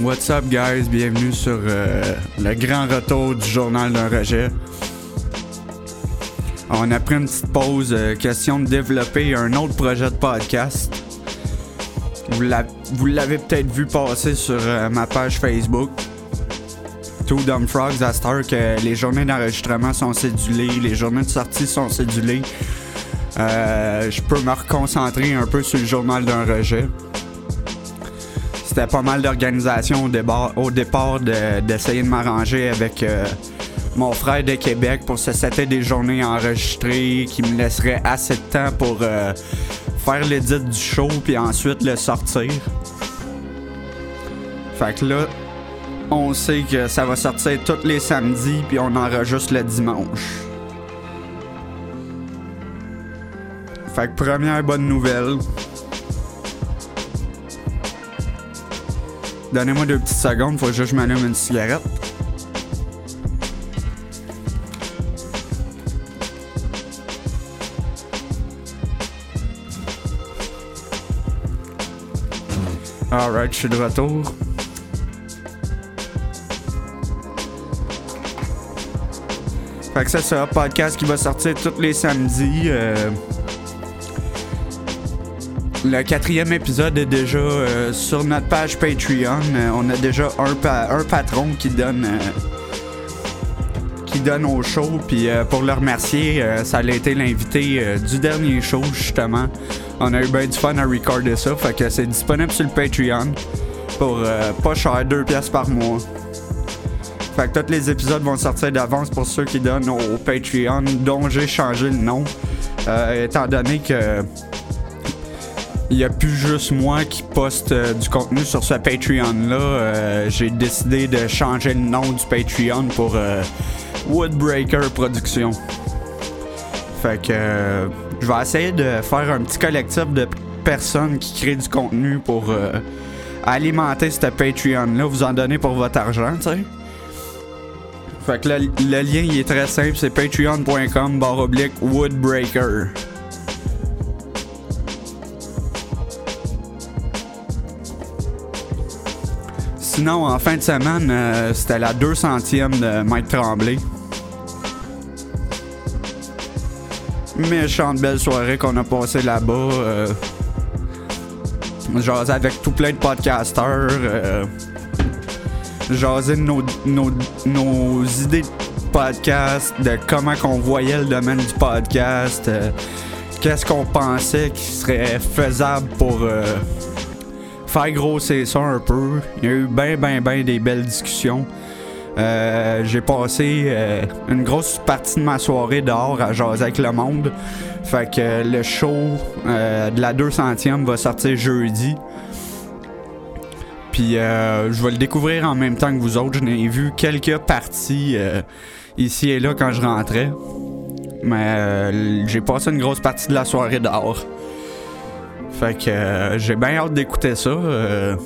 What's up, guys? Bienvenue sur euh, le grand retour du journal d'un rejet. On a pris une petite pause, euh, question de développer un autre projet de podcast. Vous l'a- vous l'avez peut-être vu passer sur euh, ma page Facebook. Two Dumb Frogs, à que les journées d'enregistrement sont cédulées, les journées de sortie sont cédulées. Je peux me reconcentrer un peu sur le journal d'un rejet. C'était pas mal d'organisation au, départ de- d'essayer de m'arranger avec euh, mon frère de Québec pour se setter des journées enregistrées qui me laisseraient assez de temps pour euh, faire l'édit du show puis ensuite le sortir. Fait que là, on sait que ça va sortir tous les samedis puis on enregistre le dimanche. Fait que première bonne nouvelle. Donnez-moi deux petites secondes, faut que je m'allume une cigarette. Alright, je suis de retour. Fait que ça, c'est un podcast qui va sortir tous les samedis. euh, le quatrième épisode est déjà euh, sur notre page Patreon. Euh, on a déjà un, pa- un patron qui donne euh, qui donne au show. Puis pour le remercier, ça a été l'invité du dernier show justement. On a eu bien du fun à recorder ça. Fait que c'est disponible sur le Patreon pour pas cher, 2 pièces par mois. Fait que tous les épisodes vont sortir d'avance pour ceux qui donnent au Patreon, dont j'ai changé le nom. Étant donné que il n'y a plus juste moi qui poste euh, du contenu sur ce Patreon-là. Euh, J'ai décidé de changer le nom du Patreon pour euh, Woodbreaker Productions. Fait que je vais essayer de faire un petit collectif de personnes qui créent du contenu pour alimenter ce Patreon-là, vous en donner pour votre argent, tu sais. Fait que le, le lien il est très simple, c'est patreon.com barre oblique Woodbreaker. Sinon, en fin de semaine, euh, c'était la 200e de Mike Tremblay. Méchante belle soirée qu'on a passée là-bas. Euh, jasé avec tout plein de podcasters. Euh, jasé de nos, nos, nos idées de podcast, de comment qu'on voyait le domaine du podcast. euh, Qu'est-ce qu'on pensait qui serait faisable pour... faire grossir ça un peu. Il y a eu ben ben ben des belles discussions. Euh, j'ai passé euh, une grosse partie de ma soirée dehors à jaser avec le monde. Fait que le show euh, de la 200e va sortir jeudi. Puis je vais le découvrir en même temps que vous autres. Je n'ai vu quelques parties ici et là quand je rentrais. Mais j'ai passé une grosse partie de la soirée dehors. Fait que euh, j'ai bien hâte d'écouter ça. Euh,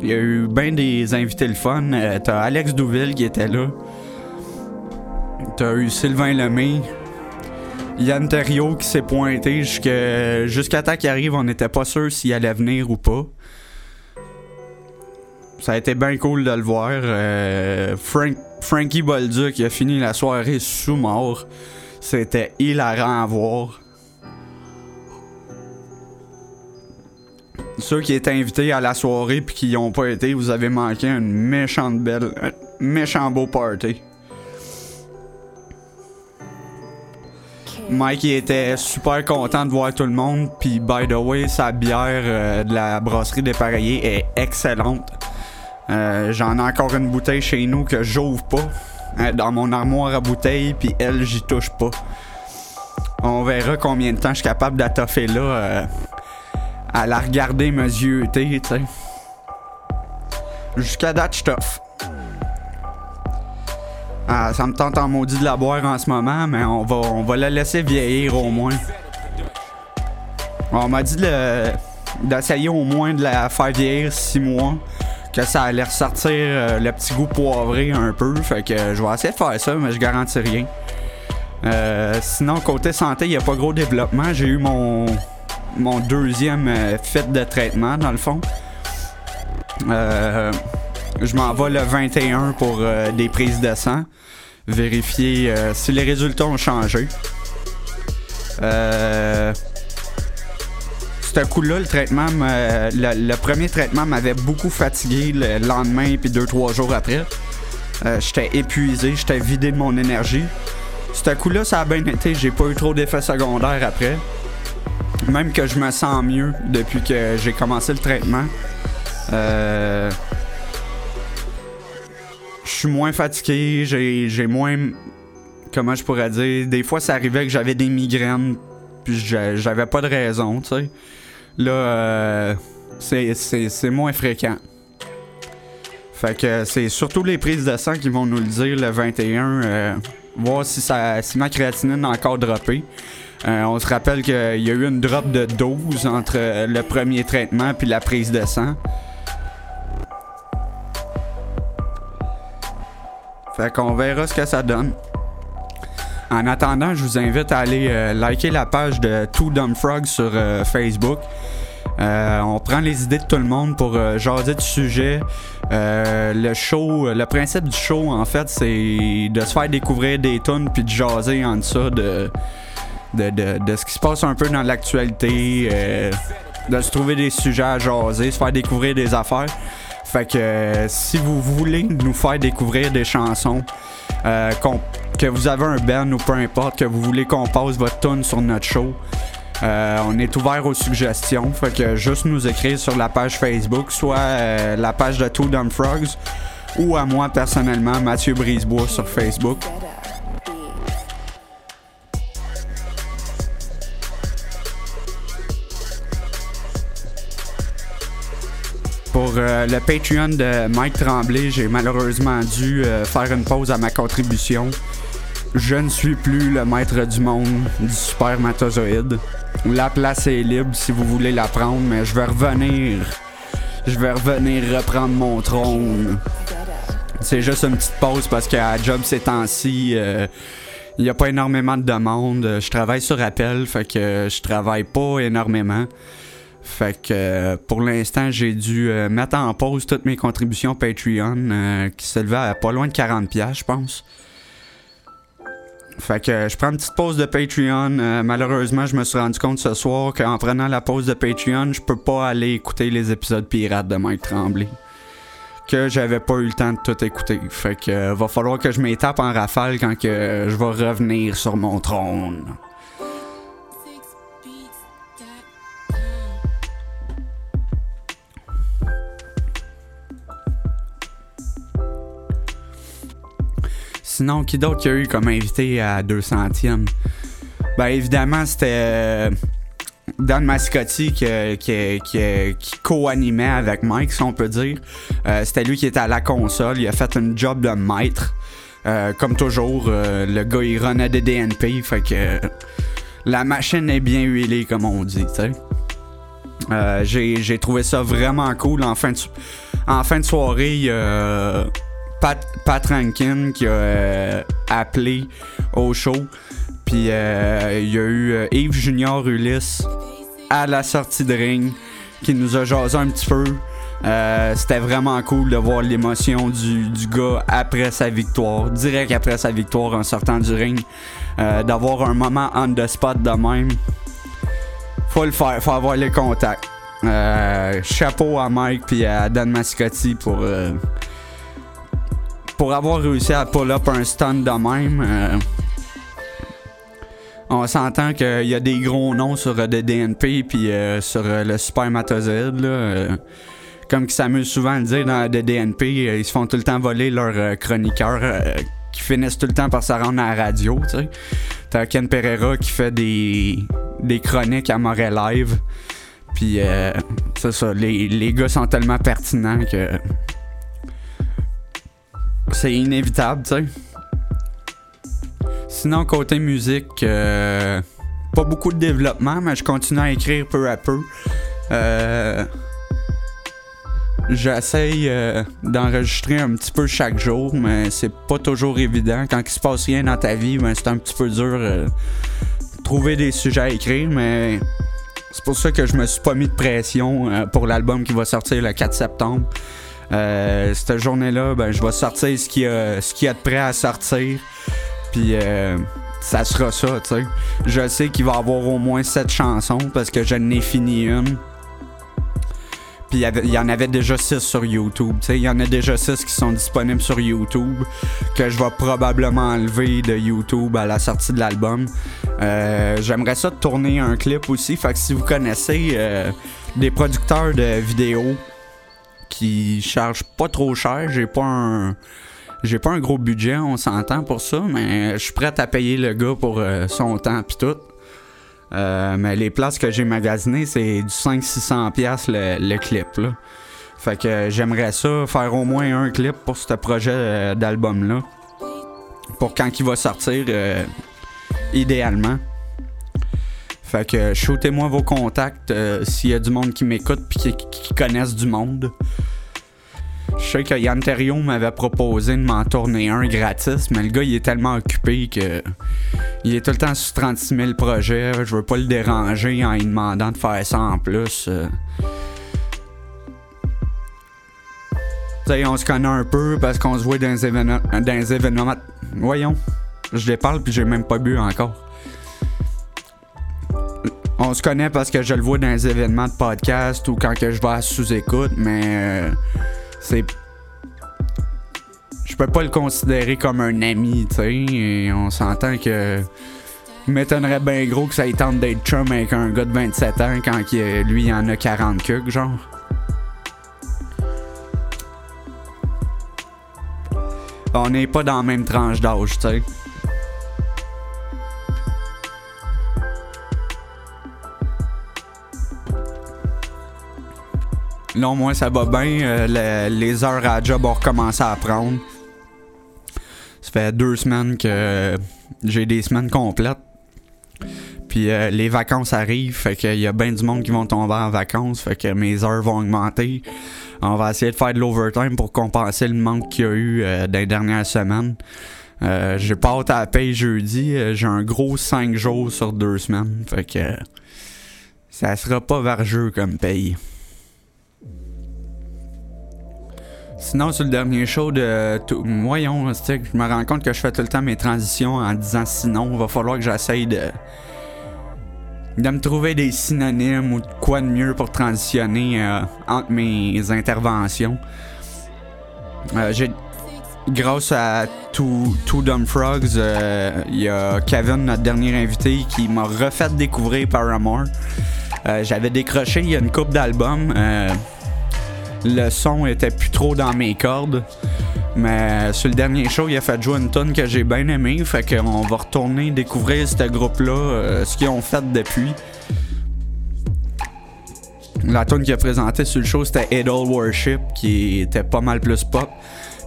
Il y a eu bien des invités le fun. Euh, T'as Alex Douville qui était là. T'as eu Sylvain Lemay. Yann Terriot qui s'est pointé jusqu'à jusqu'à temps qu'il arrive, on n'était pas sûr s'il allait venir ou pas. Ça a été bien cool de le voir. Frank, Frankie Bolduc qui a fini la soirée sous mort. C'était hilarant à voir. Ceux qui étaient invités à la soirée puis qui n'y ont pas été, vous avez manqué une méchante belle, un méchant beau party. Mike il était super content de voir tout le monde. Puis, by the way, sa bière euh, de la brasserie dépareillée est excellente. Euh, J'en ai encore une bouteille chez nous que j'ouvre pas. euh, dans mon armoire à bouteilles, puis elle, j'y touche pas. On verra combien de temps je suis capable d'attoffer là. À la regarder me yeuter, tu sais. Jusqu'à date, je t'offre. Ah, ça me tente en maudit de la boire en ce moment, mais on va, on va la laisser vieillir au moins. On m'a dit d'essayer au moins de la faire vieillir 6 mois, que ça allait ressortir euh, le petit goût poivré un peu. Fait que je vais essayer de faire ça, mais je garantis rien. Euh, sinon, côté santé, il n'y a pas gros développement. J'ai eu mon, mon deuxième euh, fait de traitement, dans le fond. Euh, je m'en vais le 21 pour euh, des prises de sang. Vérifier euh, si les résultats ont changé. Euh, ce coup-là, le traitement, le, premier traitement m'avait beaucoup fatigué le lendemain puis deux trois jours après. j'étais épuisé, j'étais vidé de mon énergie. Ce coup-là, ça a bien été. J'ai pas eu trop d'effets secondaires après. Même que je me sens mieux depuis que j'ai commencé le traitement. Euh, je suis moins fatigué, j'ai moins. Comment je pourrais dire Des fois, ça arrivait que j'avais des migraines, puis j'avais pas de raison, tu sais. Là, euh, c'est moins fréquent. Fait que c'est surtout les prises de sang qui vont nous le dire le 21, euh, voir si, ça, si ma créatinine a encore droppé. Euh, on se rappelle qu'il y a eu une drop de 12 entre le premier traitement puis la prise de sang. Fait qu'on verra ce que ça donne. En attendant, je vous invite à aller euh, liker la page de Two Dumb Frogs sur euh, Facebook. on prend les idées de tout le monde pour jaser du sujet. le show, le principe du show, en fait, c'est de se faire découvrir des tunes puis de jaser en ça de de, ce qui se passe un peu dans l'actualité, euh, de se trouver des sujets à jaser, se faire découvrir des affaires. Fait que euh, si vous voulez nous faire découvrir des chansons, euh, que vous avez un band ou peu importe, que vous voulez qu'on passe votre tune sur notre show, on est ouvert aux suggestions. Fait que juste nous écrire sur la page Facebook, soit la page de Two Dumb Frogs, ou à moi personnellement, Mathieu Brisebois sur Facebook. Pour euh, le Patreon de Mike Tremblay, j'ai malheureusement dû euh, faire une pause à ma contribution. Je ne suis plus le maître du monde du spermatozoïde. La place est libre si vous voulez la prendre, mais je vais revenir. Je vais revenir reprendre mon trône. C'est juste une petite pause parce qu'à job ces temps-ci, euh, il n'y a pas énormément de demandes. Je travaille sur appel, fait que je travaille pas énormément. Fait que euh, pour l'instant, j'ai dû euh, mettre en pause toutes mes contributions Patreon euh, qui s'élevaient à pas loin de 40$, je pense. Fait que je prends une petite pause de Patreon. malheureusement, je me suis rendu compte ce soir qu'en prenant la pause de Patreon, je peux pas aller écouter les épisodes pirates de Mike Tremblay. Que j'avais pas eu le temps de tout écouter. Fait que va falloir que je m'étape en rafale quand que je vais revenir sur mon trône. Sinon, qui d'autre qu'il a eu comme invité à 200e? Ben évidemment, c'était euh, Dan Mascotti qui, co-animait avec Mike, si on peut dire. Euh, c'était lui qui était à la console. Il a fait un job de maître. Euh, comme toujours, le gars il run des DNP. Fait que la machine est bien huilée, comme on dit. J'ai trouvé ça vraiment cool. En fin en fin de soirée, Pat, Rankin qui a euh, appelé au show. Puis euh, il y a eu euh, Yves Junior Ulysse à la sortie de ring qui nous a jasé un petit peu. C'était vraiment cool de voir l'émotion du, du, gars après sa victoire, direct après sa victoire en sortant du ring. D'avoir un moment on the spot de même. Faut le faire, faut avoir les contacts. chapeau à Mike puis à Dan Mascotti pour pour avoir réussi à pull up un stun de même, euh, on s'entend qu'il y a des gros noms sur euh, DNP puis euh, sur le spermatozoïde. Là, comme qui s'amusent souvent à le dire dans le DNP, ils se font tout le temps voler leurs chroniqueurs qui finissent tout le temps par se rendre à la radio. T'as Ken Pereira qui fait des, des chroniques à Montréal Live. Puis c'est ça, les gars sont tellement pertinents que c'est inévitable, tu sais. Sinon, côté musique, euh, pas beaucoup de développement, mais je continue à écrire peu à peu. Euh, J'essaye euh, d'enregistrer un petit peu chaque jour, mais c'est pas toujours évident. Quand il se passe rien dans ta vie, ben, c'est un petit peu dur de trouver des sujets à écrire, mais c'est pour ça que je me suis pas mis de pression pour l'album qui va sortir le 4 septembre. Euh, cette journée-là, ben, je vais sortir ce qu'il y, a- ce a de prêt à sortir. Puis euh, ça sera ça, tu sais. Je sais qu'il va y avoir au moins 7 chansons parce que je n'ai fini une. Puis il y en avait déjà 6 sur YouTube. Il y en a déjà 6 qui sont disponibles sur YouTube que je vais probablement enlever de YouTube à la sortie de l'album. Euh, J'aimerais ça tourner un clip aussi. Fait que si vous connaissez euh, des producteurs de vidéos qui chargent pas trop cher, j'ai pas un. J'ai pas un gros budget, on s'entend pour ça, mais je suis prêt à payer le gars pour euh, son temps pis tout. Euh, mais les places que j'ai magasinées, c'est du 500-600$ piastres le, clip. Fait que j'aimerais ça faire au moins un clip pour ce projet euh, d'album-là. Pour quand il va sortir, idéalement. Fait que shootez-moi vos contacts s'il y a du monde qui m'écoute puis qui, qui connaissent du monde. Je sais que Yann m'avait proposé de m'en tourner un gratis, mais le gars il est tellement occupé que il est tout le temps sur 36 000 projets. Je veux pas le déranger en lui demandant de faire ça en plus. euh. Tu sais, on se connaît un peu parce qu'on se voit dans les événements. Dans les événements. Voyons, je les parle puis j'ai même pas bu encore. On se connaît parce que je le vois dans les événements de podcast ou quand que je vais à sous-écoute, mais euh, c'est. Je peux pas le considérer comme un ami, tu sais. et On s'entend que. M'étonnerait bien gros que ça ait tente d'être chum avec un gars de 27 ans quand lui il en a 40 cucs, genre. On n'est pas dans la même tranche d'âge, tu sais. Là, au moins, ça va bien. Euh, le- les heures à job ont recommencé à prendre. Ça fait deux semaines que j'ai des semaines complètes. Puis euh, les vacances arrivent, fait qu'il y a bien du monde qui vont tomber en vacances, fait que mes heures vont augmenter. On va essayer de faire de l'overtime pour compenser le manque qu'il y a eu euh, dans les dernières semaines. Euh, j'ai pas hâte à la jeudi, j'ai un gros 5 jours sur deux semaines, fait que ça sera pas vergeux comme paye. Sinon, sur le dernier show de. tout- Voyons, je me rends compte que je fais tout le temps mes transitions en disant sinon. Il va falloir que j'essaye de. de me trouver des synonymes ou de quoi de mieux pour transitionner euh, entre mes interventions. Euh. Grâce à Two, Two Dumb Frogs, euh, il y a Kevin, notre dernier invité, qui m'a refait découvrir Paramore. Euh, J'avais décroché il y a une coupe d'albums. euh, le son était plus trop dans mes cordes. Mais sur le dernier show, il a fait jouer une tonne que j'ai bien aimé. Fait qu'on va retourner découvrir ce groupe-là, euh, ce qu'ils ont fait depuis. La tune qu'il a présentée sur le show, c'était Idol Worship, qui était pas mal plus pop.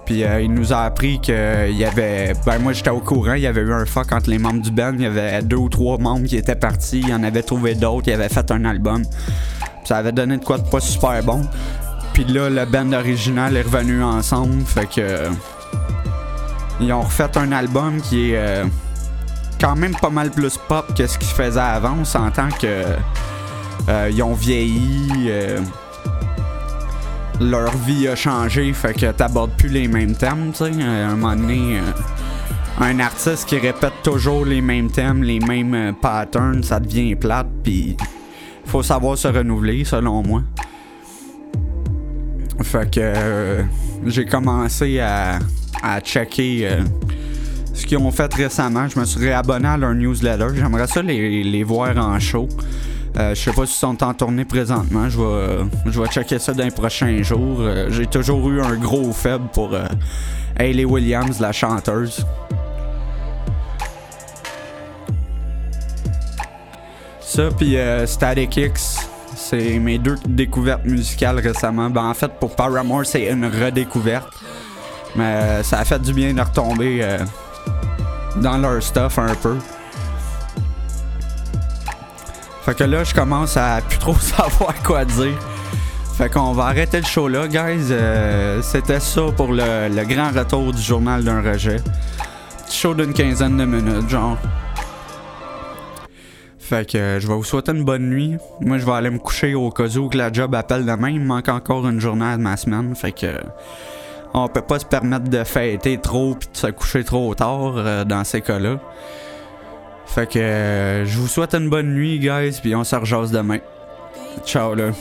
Puis euh, il nous a appris qu'il y avait. Ben, moi j'étais au courant, il y avait eu un fuck entre les membres du band. Il y avait deux ou trois membres qui étaient partis. Il y en avait trouvé d'autres, il avait fait un album. Ça avait donné de quoi de pas super bon. Puis là, le band original est revenu ensemble. Fait que. euh, Ils ont refait un album qui est euh, quand même pas mal plus pop que ce qu'ils faisaient avant. On s'entend que. euh, ils ont vieilli. Euh, leur vie a changé, fait que t'abordes plus les mêmes thèmes, tu sais. À un moment donné, euh, un artiste qui répète toujours les mêmes thèmes, les mêmes euh, patterns, ça devient plate, puis faut savoir se renouveler, selon moi. Fait que euh, j'ai commencé à, à checker euh, ce qu'ils ont fait récemment. Je me suis réabonné à leur newsletter. J'aimerais ça les, les voir en show. Euh, je sais pas s'ils sont en tournée présentement. Je vais, je checker ça dans les prochains jours. Euh, j'ai toujours eu un gros faible pour euh, Hayley Williams, la chanteuse. Ça, puis euh, Static X, c'est mes deux découvertes musicales récemment. Ben, en fait, pour Paramore, c'est une redécouverte. Mais ça a fait du bien de retomber dans leur stuff un peu. Fait que là, je commence à plus trop savoir quoi dire. Fait qu'on va arrêter le show là, guys. Euh, c'était ça pour le, grand retour du journal d'un rejet. Petit show d'une quinzaine de minutes, genre. Fait que euh, je vais vous souhaiter une bonne nuit. Moi, je vais aller me coucher au cas où que la job appelle demain. Il me manque encore une journée de ma semaine. Fait que. On peut pas se permettre de fêter trop puis de se coucher trop tard euh, dans ces cas-là. Fait que euh, je vous souhaite une bonne nuit, guys, puis on se rejase demain. Ciao là.